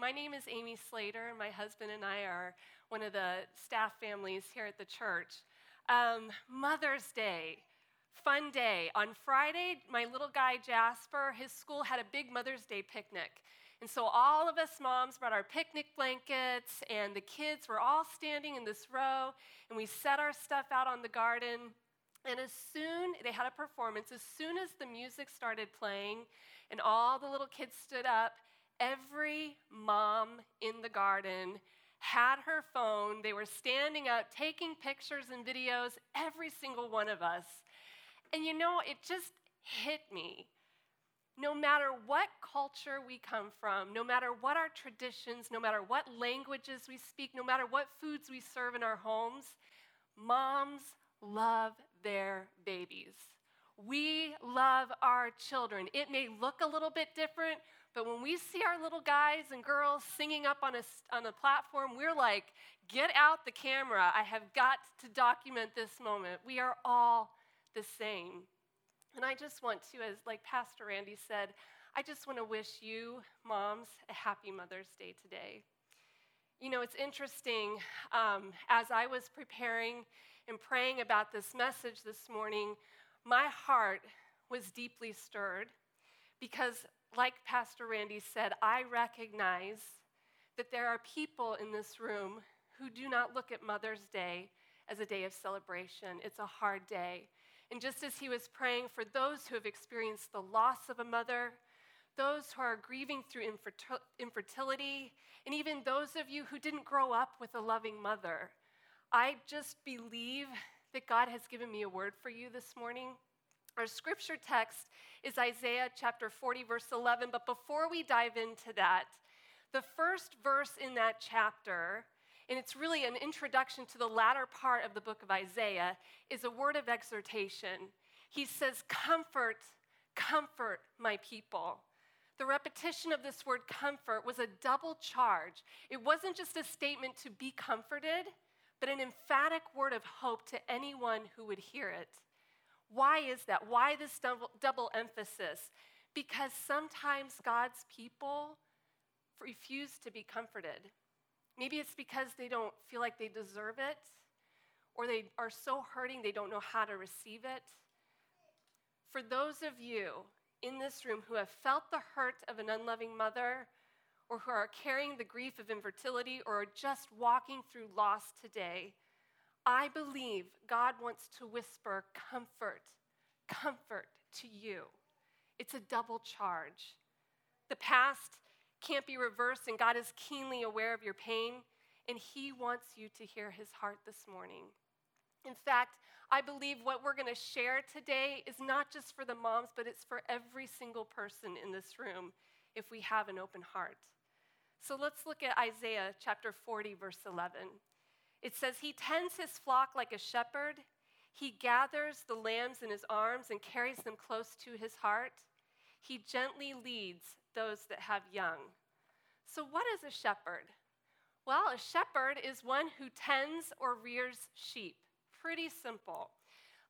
My name is Amy Slater, and my husband and I are one of the staff families here at the church. Um, Mother's Day, fun day. On Friday, my little guy Jasper, his school had a big Mother's Day picnic. And so all of us moms brought our picnic blankets, and the kids were all standing in this row, and we set our stuff out on the garden. And as soon, they had a performance, as soon as the music started playing and all the little kids stood up, every mom in the garden had her phone. They were standing up, taking pictures and videos, every single one of us. And you know, it just hit me. No matter what culture we come from, no matter what our traditions, no matter what languages we speak, no matter what foods we serve in our homes, moms love their babies. We love our children. It may look a little bit different, but when we see our little guys and girls singing up on a, on a platform, we're like, get out the camera. I have got to document this moment. We are all the same. And I just want to, as like Pastor Randy said, I just want to wish you, moms, a happy Mother's Day today. You know, it's interesting. Um, as I was preparing and praying about this message this morning, my heart was deeply stirred because, like Pastor Randy said, I recognize that there are people in this room who do not look at Mother's Day as a day of celebration. It's a hard day. And just as he was praying for those who have experienced the loss of a mother, those who are grieving through infertility, and even those of you who didn't grow up with a loving mother, I just believe that God has given me a word for you this morning. Our scripture text is Isaiah chapter 40, verse 11. But before we dive into that, the first verse in that chapter, and it's really an introduction to the latter part of the book of Isaiah, is a word of exhortation. He says, Comfort, comfort my people. The repetition of this word comfort was a double charge. It wasn't just a statement to be comforted, but an emphatic word of hope to anyone who would hear it. Why is that? Why this double, double emphasis? Because sometimes God's people refuse to be comforted. Maybe it's because they don't feel like they deserve it, or they are so hurting they don't know how to receive it. For those of you in this room who have felt the hurt of an unloving mother, or who are carrying the grief of infertility or are just walking through loss today, I believe God wants to whisper comfort, comfort to you. It's a double charge. The past can't be reversed, and God is keenly aware of your pain, and He wants you to hear His heart this morning. In fact, I believe what we're going to share today is not just for the moms, but it's for every single person in this room if we have an open heart. So let's look at Isaiah chapter 40, verse 11. It says, He tends his flock like a shepherd. He gathers the lambs in his arms and carries them close to his heart. He gently leads those that have young. So, what is a shepherd? Well, a shepherd is one who tends or rears sheep. Pretty simple.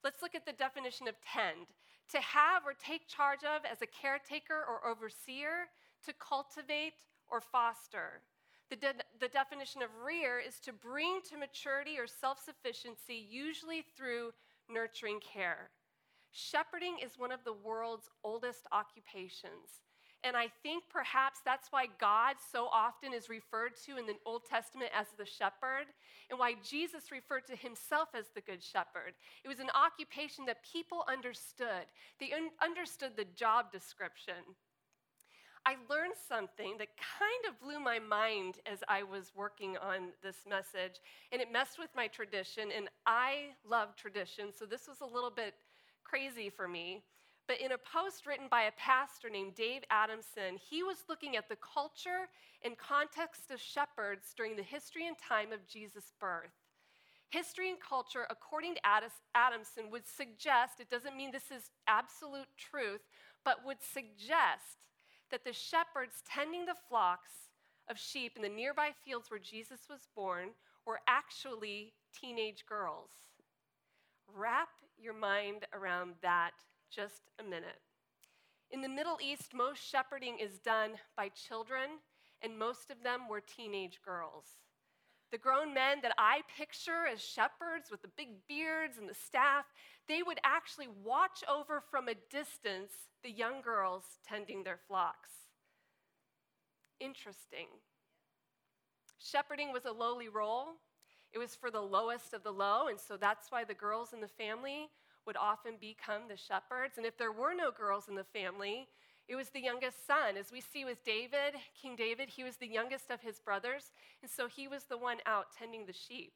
Let's look at the definition of tend to have or take charge of as a caretaker or overseer, to cultivate or foster. The, de- the definition of rear is to bring to maturity or self sufficiency, usually through nurturing care. Shepherding is one of the world's oldest occupations. And I think perhaps that's why God so often is referred to in the Old Testament as the shepherd, and why Jesus referred to himself as the good shepherd. It was an occupation that people understood, they un- understood the job description. I learned something that kind of blew my mind as I was working on this message, and it messed with my tradition. And I love tradition, so this was a little bit crazy for me. But in a post written by a pastor named Dave Adamson, he was looking at the culture and context of shepherds during the history and time of Jesus' birth. History and culture, according to Adamson, would suggest, it doesn't mean this is absolute truth, but would suggest that the shepherds tending the flocks of sheep in the nearby fields where Jesus was born were actually teenage girls. Wrap your mind around that just a minute. In the Middle East, most shepherding is done by children, and most of them were teenage girls. The grown men that I picture as shepherds with the big beards and the staff, they would actually watch over from a distance the young girls tending their flocks. Interesting. Shepherding was a lowly role. It was for the lowest of the low, and so that's why the girls in the family would often become the shepherds. And if there were no girls in the family, it was the youngest son. As we see with David, King David, he was the youngest of his brothers, and so he was the one out tending the sheep.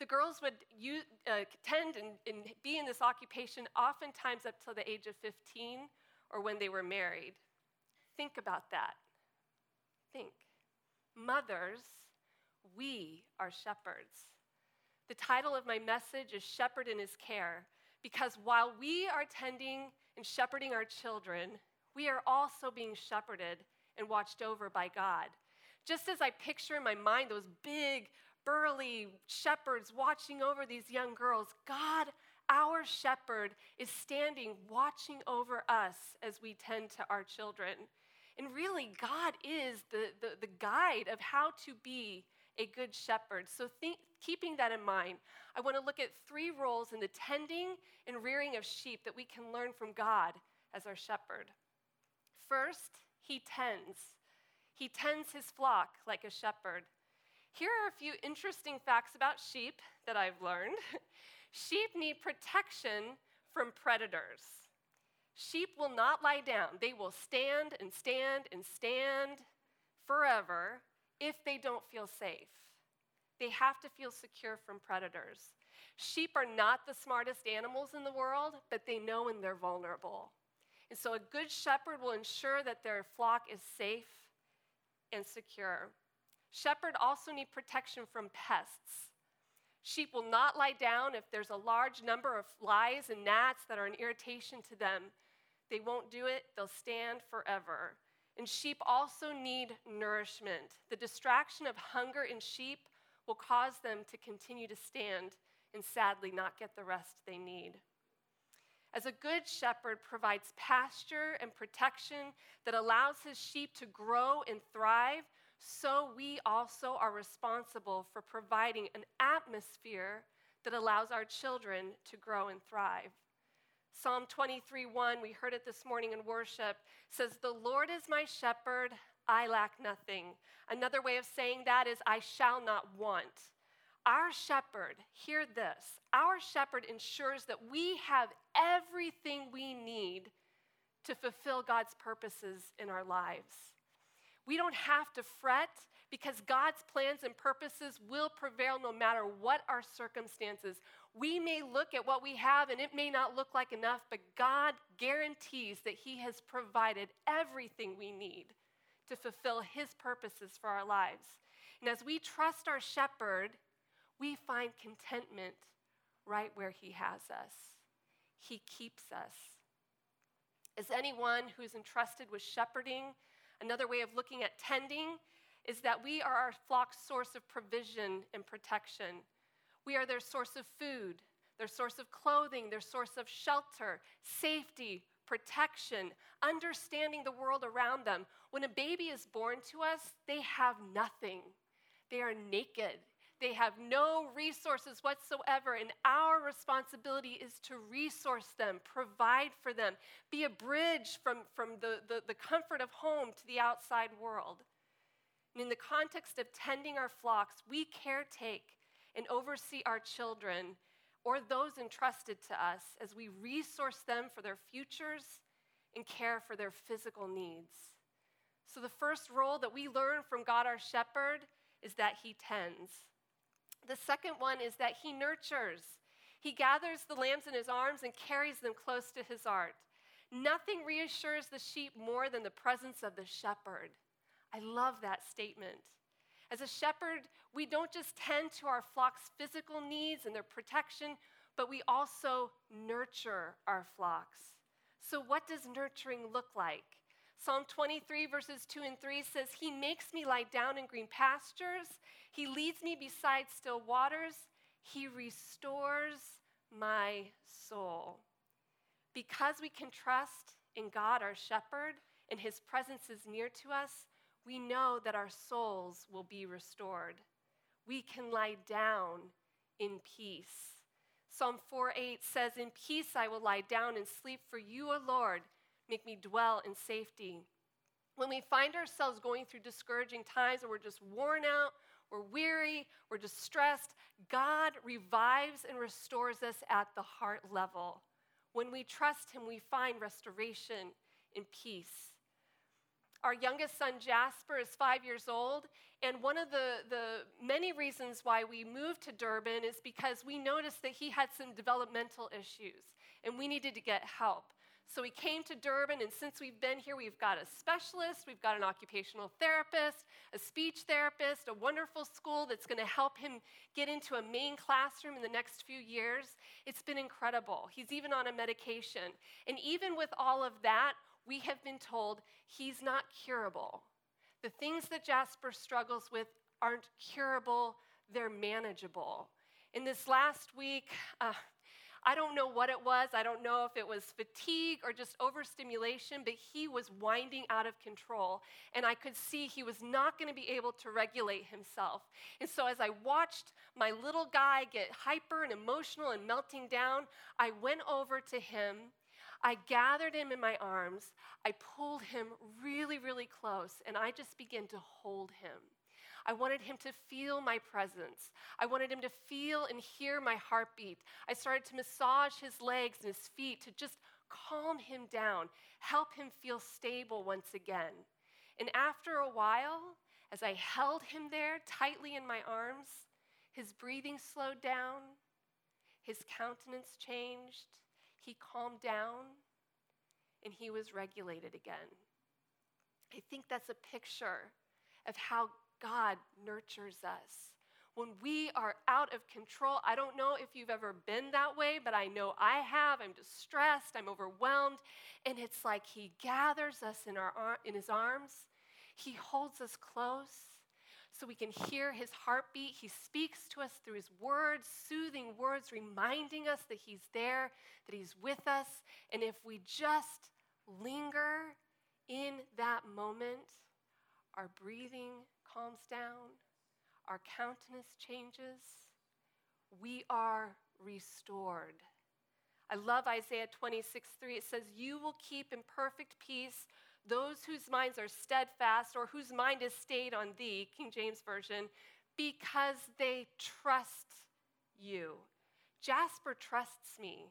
The girls would use, uh, tend and, and be in this occupation oftentimes up till the age of 15 or when they were married. Think about that. Think. Mothers, we are shepherds. The title of my message is Shepherd in His Care, because while we are tending and shepherding our children, we are also being shepherded and watched over by God. Just as I picture in my mind those big, burly shepherds watching over these young girls, God, our shepherd, is standing watching over us as we tend to our children. And really, God is the, the, the guide of how to be a good shepherd. So, think, keeping that in mind, I want to look at three roles in the tending and rearing of sheep that we can learn from God as our shepherd. First, he tends. He tends his flock like a shepherd. Here are a few interesting facts about sheep that I've learned. sheep need protection from predators. Sheep will not lie down. They will stand and stand and stand forever if they don't feel safe. They have to feel secure from predators. Sheep are not the smartest animals in the world, but they know when they're vulnerable. And so a good shepherd will ensure that their flock is safe and secure. Shepherd also need protection from pests. Sheep will not lie down if there's a large number of flies and gnats that are an irritation to them. They won't do it, they'll stand forever. And sheep also need nourishment. The distraction of hunger in sheep will cause them to continue to stand and sadly not get the rest they need. As a good shepherd provides pasture and protection that allows his sheep to grow and thrive, so we also are responsible for providing an atmosphere that allows our children to grow and thrive. Psalm 23:1, we heard it this morning in worship, says, The Lord is my shepherd, I lack nothing. Another way of saying that is, I shall not want. Our shepherd, hear this, our shepherd ensures that we have everything we need to fulfill God's purposes in our lives. We don't have to fret because God's plans and purposes will prevail no matter what our circumstances. We may look at what we have and it may not look like enough, but God guarantees that He has provided everything we need to fulfill His purposes for our lives. And as we trust our shepherd, we find contentment right where He has us. He keeps us. As anyone who's entrusted with shepherding, another way of looking at tending is that we are our flock's source of provision and protection. We are their source of food, their source of clothing, their source of shelter, safety, protection, understanding the world around them. When a baby is born to us, they have nothing. They are naked. They have no resources whatsoever, and our responsibility is to resource them, provide for them, be a bridge from, from the, the, the comfort of home to the outside world. And in the context of tending our flocks, we caretake and oversee our children or those entrusted to us as we resource them for their futures and care for their physical needs. So, the first role that we learn from God our shepherd is that he tends. The second one is that he nurtures. He gathers the lambs in his arms and carries them close to his heart. Nothing reassures the sheep more than the presence of the shepherd. I love that statement. As a shepherd, we don't just tend to our flock's physical needs and their protection, but we also nurture our flocks. So, what does nurturing look like? Psalm 23, verses 2 and 3 says, He makes me lie down in green pastures. He leads me beside still waters. He restores my soul. Because we can trust in God, our shepherd, and his presence is near to us, we know that our souls will be restored. We can lie down in peace. Psalm 4 8 says, In peace I will lie down and sleep, for you, O Lord, make me dwell in safety. When we find ourselves going through discouraging times or we're just worn out, we're weary, we're distressed, God revives and restores us at the heart level. When we trust Him, we find restoration and peace. Our youngest son, Jasper, is five years old. And one of the, the many reasons why we moved to Durban is because we noticed that he had some developmental issues and we needed to get help. So we came to Durban, and since we've been here, we've got a specialist, we've got an occupational therapist, a speech therapist, a wonderful school that's going to help him get into a main classroom in the next few years. It's been incredible. He's even on a medication. And even with all of that, we have been told he's not curable. The things that Jasper struggles with aren't curable, they're manageable. In this last week, uh, I don't know what it was. I don't know if it was fatigue or just overstimulation, but he was winding out of control. And I could see he was not going to be able to regulate himself. And so as I watched my little guy get hyper and emotional and melting down, I went over to him I gathered him in my arms. I pulled him really, really close, and I just began to hold him. I wanted him to feel my presence. I wanted him to feel and hear my heartbeat. I started to massage his legs and his feet to just calm him down, help him feel stable once again. And after a while, as I held him there tightly in my arms, his breathing slowed down, his countenance changed, he calmed down and he was regulated again. I think that's a picture of how God nurtures us. When we are out of control, I don't know if you've ever been that way, but I know I have. I'm distressed, I'm overwhelmed, and it's like He gathers us in, our, in His arms, He holds us close, so we can hear his heartbeat. He speaks to us through his words, soothing words, reminding us that he's there, that he's with us. And if we just linger in that moment, our breathing calms down, our countenance changes, we are restored. I love Isaiah 26, 3. It says, You will keep in perfect peace those whose minds are steadfast or whose mind is stayed on thee, King James Version, because they trust you. Jasper trusts me.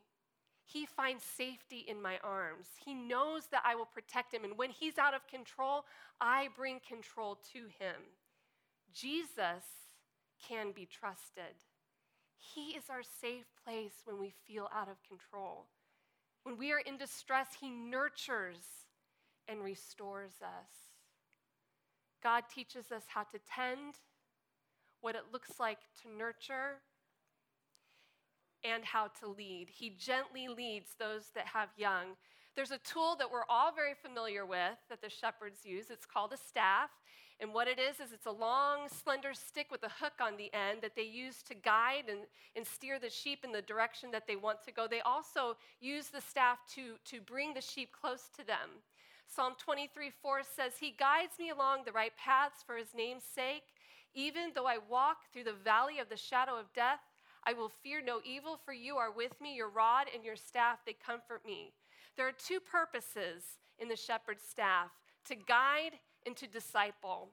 He finds safety in my arms. He knows that I will protect him. And when he's out of control, I bring control to him. Jesus can be trusted. He is our safe place when we feel out of control. When we are in distress, He nurtures and restores us. God teaches us how to tend, what it looks like to nurture, and how to lead. He gently leads those that have young. There's a tool that we're all very familiar with that the shepherds use. It's called a staff. And what it is, is it's a long, slender stick with a hook on the end that they use to guide and, and steer the sheep in the direction that they want to go. They also use the staff to, to bring the sheep close to them. Psalm 23 4 says, He guides me along the right paths for his name's sake. Even though I walk through the valley of the shadow of death, I will fear no evil, for you are with me. Your rod and your staff, they comfort me. There are two purposes in the shepherd's staff to guide and to disciple.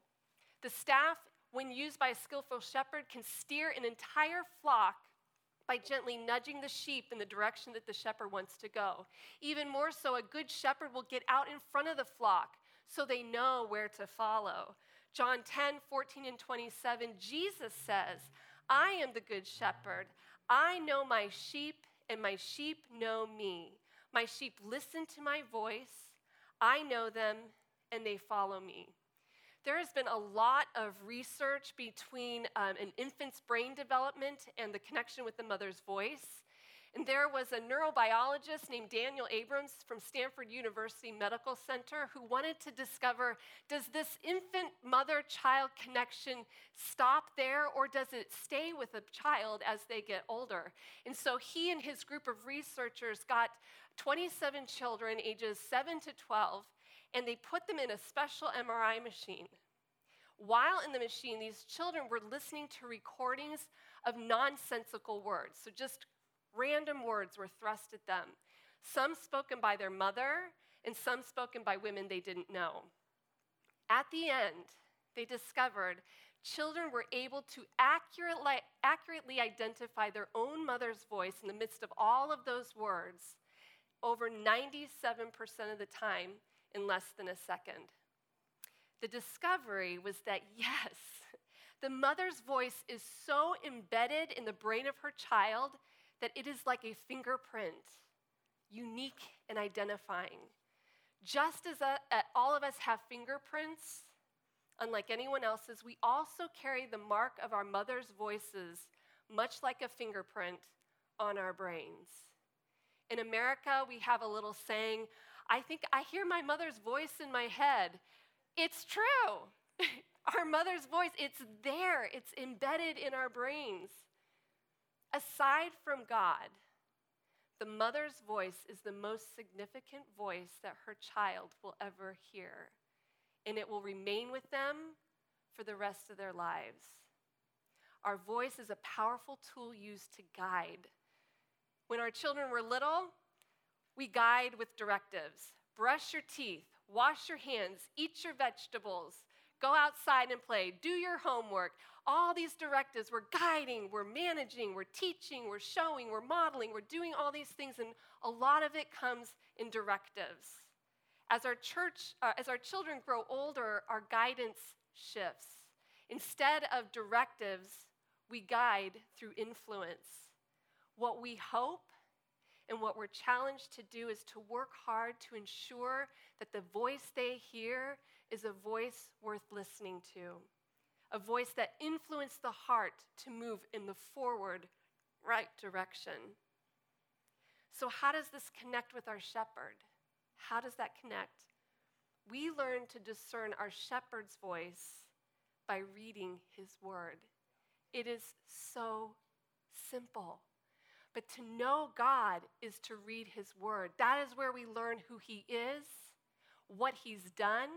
The staff, when used by a skillful shepherd, can steer an entire flock by gently nudging the sheep in the direction that the shepherd wants to go. Even more so, a good shepherd will get out in front of the flock so they know where to follow. John 10, 14, and 27, Jesus says, I am the good shepherd. I know my sheep, and my sheep know me. My sheep listen to my voice. I know them, and they follow me. There has been a lot of research between um, an infant's brain development and the connection with the mother's voice. And there was a neurobiologist named Daniel Abrams from Stanford University Medical Center who wanted to discover does this infant mother child connection stop there or does it stay with a child as they get older? And so he and his group of researchers got 27 children ages 7 to 12 and they put them in a special MRI machine. While in the machine, these children were listening to recordings of nonsensical words. So just random words were thrust at them, some spoken by their mother, and some spoken by women they didn't know. At the end, they discovered children were able to accurately, accurately identify their own mother's voice in the midst of all of those words over 97% of the time in less than a second. The discovery was that yes, the mother's voice is so embedded in the brain of her child that it is like a fingerprint, unique and identifying. Just as a, a, all of us have fingerprints, unlike anyone else's, we also carry the mark of our mother's voices, much like a fingerprint, on our brains. In America, we have a little saying, I think I hear my mother's voice in my head. It's true. our mother's voice, it's there, it's embedded in our brains. Aside from God, the mother's voice is the most significant voice that her child will ever hear, and it will remain with them for the rest of their lives. Our voice is a powerful tool used to guide. When our children were little, we guide with directives brush your teeth, wash your hands, eat your vegetables, go outside and play, do your homework, all these directives. We're guiding, we're managing, we're teaching, we're showing, we're modeling, we're doing all these things, and a lot of it comes in directives. As our church, uh, as our children grow older, our guidance shifts. Instead of directives, we guide through influence. What we hope and what we're challenged to do is to work hard to ensure that the voice they hear is a voice worth listening to a voice that influenced the heart to move in the forward, right direction. So, how does this connect with our shepherd? How does that connect? We learn to discern our shepherd's voice by reading his word. It is so simple. But to know God is to read his word. That is where we learn who he is, what he's done,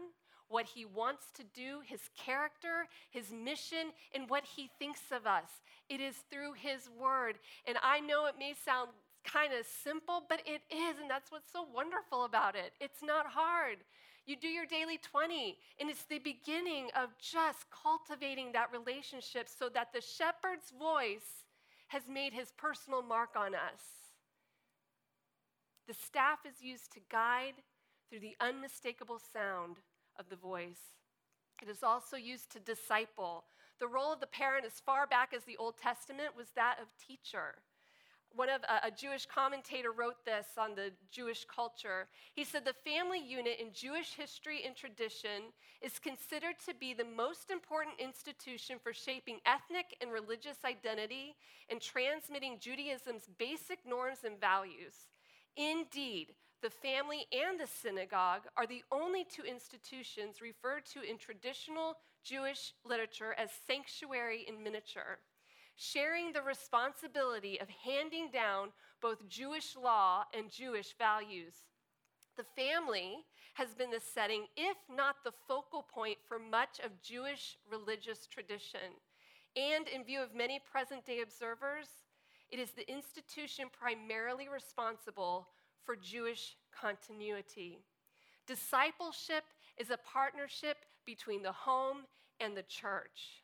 what he wants to do, his character, his mission, and what he thinks of us. It is through his word. And I know it may sound kind of simple, but it is, and that's what's so wonderful about it. It's not hard. You do your daily 20, and it's the beginning of just cultivating that relationship so that the shepherd's voice has made his personal mark on us. The staff is used to guide through the unmistakable sound of the voice. It is also used to disciple. The role of the parent, as far back as the Old Testament, was that of teacher. One of a, a Jewish commentator wrote this on the Jewish culture. He said the family unit in Jewish history and tradition is considered to be the most important institution for shaping ethnic and religious identity and transmitting Judaism's basic norms and values. Indeed, the family and the synagogue are the only two institutions referred to in traditional Jewish literature as sanctuary in miniature, sharing the responsibility of handing down both Jewish law and Jewish values. The family has been the setting, if not the focal point, for much of Jewish religious tradition. And in view of many present day observers, it is the institution primarily responsible for Jewish continuity. Discipleship is a partnership between the home and the church.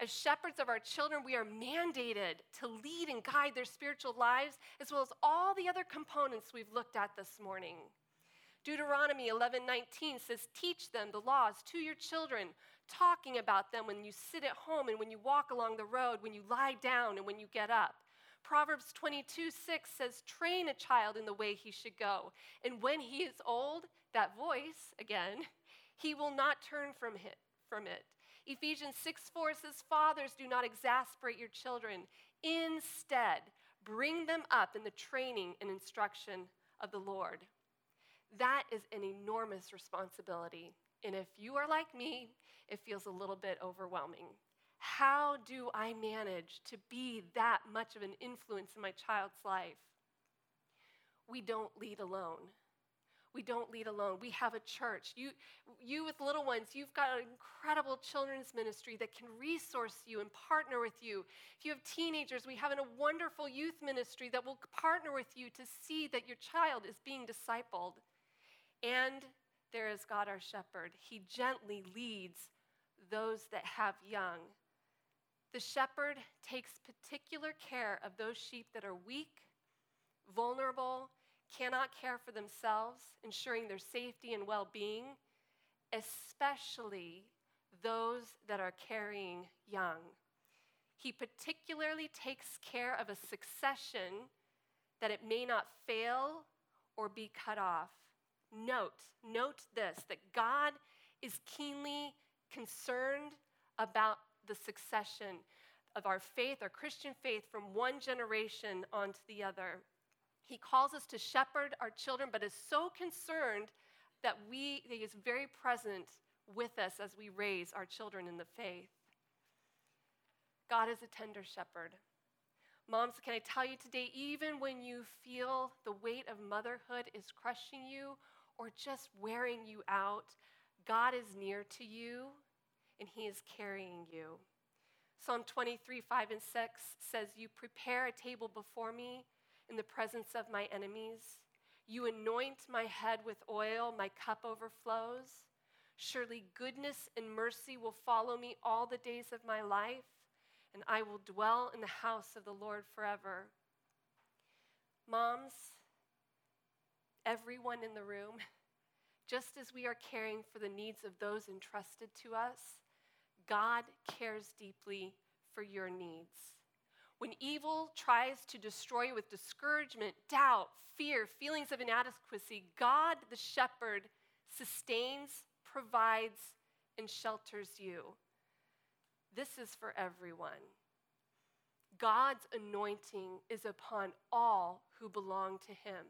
As shepherds of our children, we are mandated to lead and guide their spiritual lives, as well as all the other components we've looked at this morning. Deuteronomy 11:19 says, "Teach them the laws to your children, talking about them when you sit at home and when you walk along the road, when you lie down and when you get up." Proverbs 22 6 says, Train a child in the way he should go. And when he is old, that voice, again, he will not turn from it. From it. Ephesians 6 4 says, Fathers, do not exasperate your children. Instead, bring them up in the training and instruction of the Lord. That is an enormous responsibility. And if you are like me, it feels a little bit overwhelming. How do I manage to be that much of an influence in my child's life? We don't lead alone. we don't lead alone. We have a church. You, you with little ones, you've got an incredible children's ministry that can resource you and partner with you. If you have teenagers, we have a wonderful youth ministry that will partner with you to see that your child is being discipled. And there is God our shepherd. He gently leads those that have young. The shepherd takes particular care of those sheep that are weak, vulnerable, cannot care for themselves, ensuring their safety and well being, especially those that are carrying young. He particularly takes care of a succession that it may not fail or be cut off. Note, note this that God is keenly concerned about the succession of our faith, our Christian faith, from one generation onto the other. He calls us to shepherd our children, but is so concerned that we, he is very present with us as we raise our children in the faith. God is a tender shepherd. Moms, can I tell you today, even when you feel the weight of motherhood is crushing you or just wearing you out, God is near to you and He is carrying you. Psalm 23, 5 and 6 says, You prepare a table before me in the presence of my enemies. You anoint my head with oil, my cup overflows. Surely goodness and mercy will follow me all the days of my life, and I will dwell in the house of the Lord forever. Moms, everyone in the room, just as we are caring for the needs of those entrusted to us, God cares deeply for your needs. When evil tries to destroy you with discouragement, doubt, fear, feelings of inadequacy, God, the shepherd, sustains, provides, and shelters you. This is for everyone. God's anointing is upon all who belong to Him.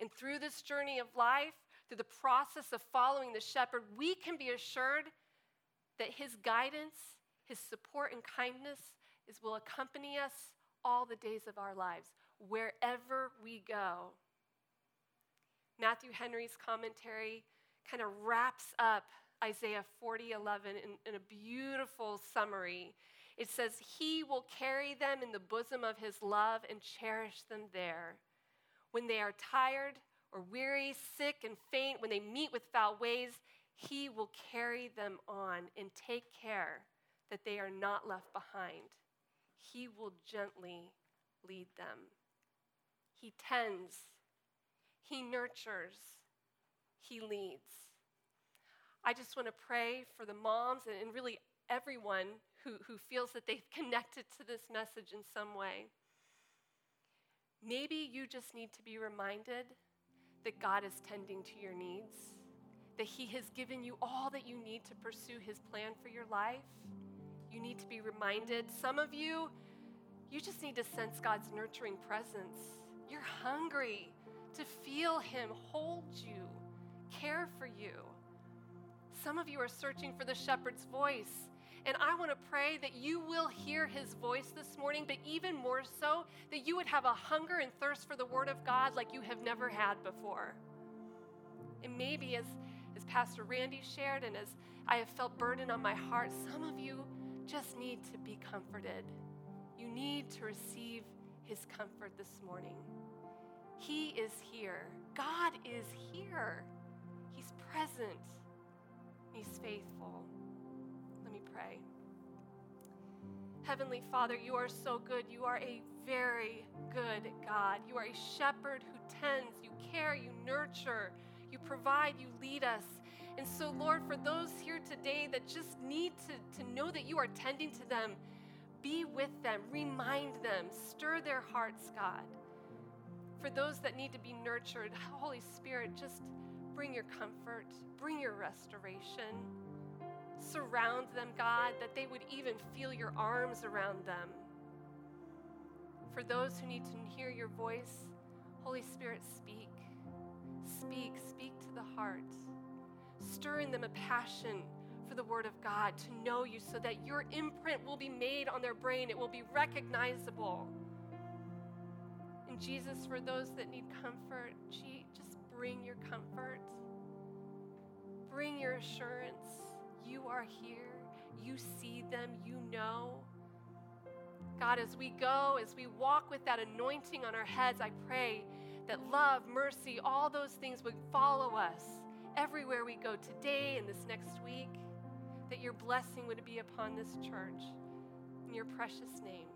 And through this journey of life, through the process of following the shepherd, we can be assured that His guidance, His support, and kindness is will accompany us all the days of our lives, wherever we go. Matthew Henry's commentary kind of wraps up Isaiah 40 11 in, in a beautiful summary. It says, He will carry them in the bosom of His love and cherish them there. When they are tired or weary, sick and faint, when they meet with foul ways, He will carry them on and take care that they are not left behind. He will gently lead them. He tends, He nurtures, He leads. I just want to pray for the moms and really everyone who, who feels that they've connected to this message in some way. Maybe you just need to be reminded that God is tending to your needs, that He has given you all that you need to pursue His plan for your life you need to be reminded. Some of you, you just need to sense God's nurturing presence. You're hungry to feel Him hold you, care for you. Some of you are searching for the shepherd's voice. And I want to pray that you will hear his voice this morning, but even more so, that you would have a hunger and thirst for the word of God like you have never had before. And maybe as, as Pastor Randy shared, and as I have felt burden on my heart, some of you just need to be comforted. You need to receive his comfort this morning. He is here. God is here. He's present. He's faithful. Let me pray. Heavenly Father, you are so good. You are a very good God. You are a shepherd who tends, you care, you nurture, you provide, you lead us. And so, Lord, for those here today that just need to, to know that you are tending to them, be with them, remind them, stir their hearts, God. For those that need to be nurtured, Holy Spirit, just bring your comfort, bring your restoration. Surround them, God, that they would even feel your arms around them. For those who need to hear your voice, Holy Spirit, speak. Speak, speak to the heart. Stir in them a passion for the Word of God, to know you so that your imprint will be made on their brain, it will be recognizable. And Jesus, for those that need comfort, just bring your comfort, bring your assurance. You are here. You see them. You know. God, as we go, as we walk with that anointing on our heads, I pray that love, mercy, all those things would follow us everywhere we go today and this next week, that your blessing would be upon this church. In your precious name.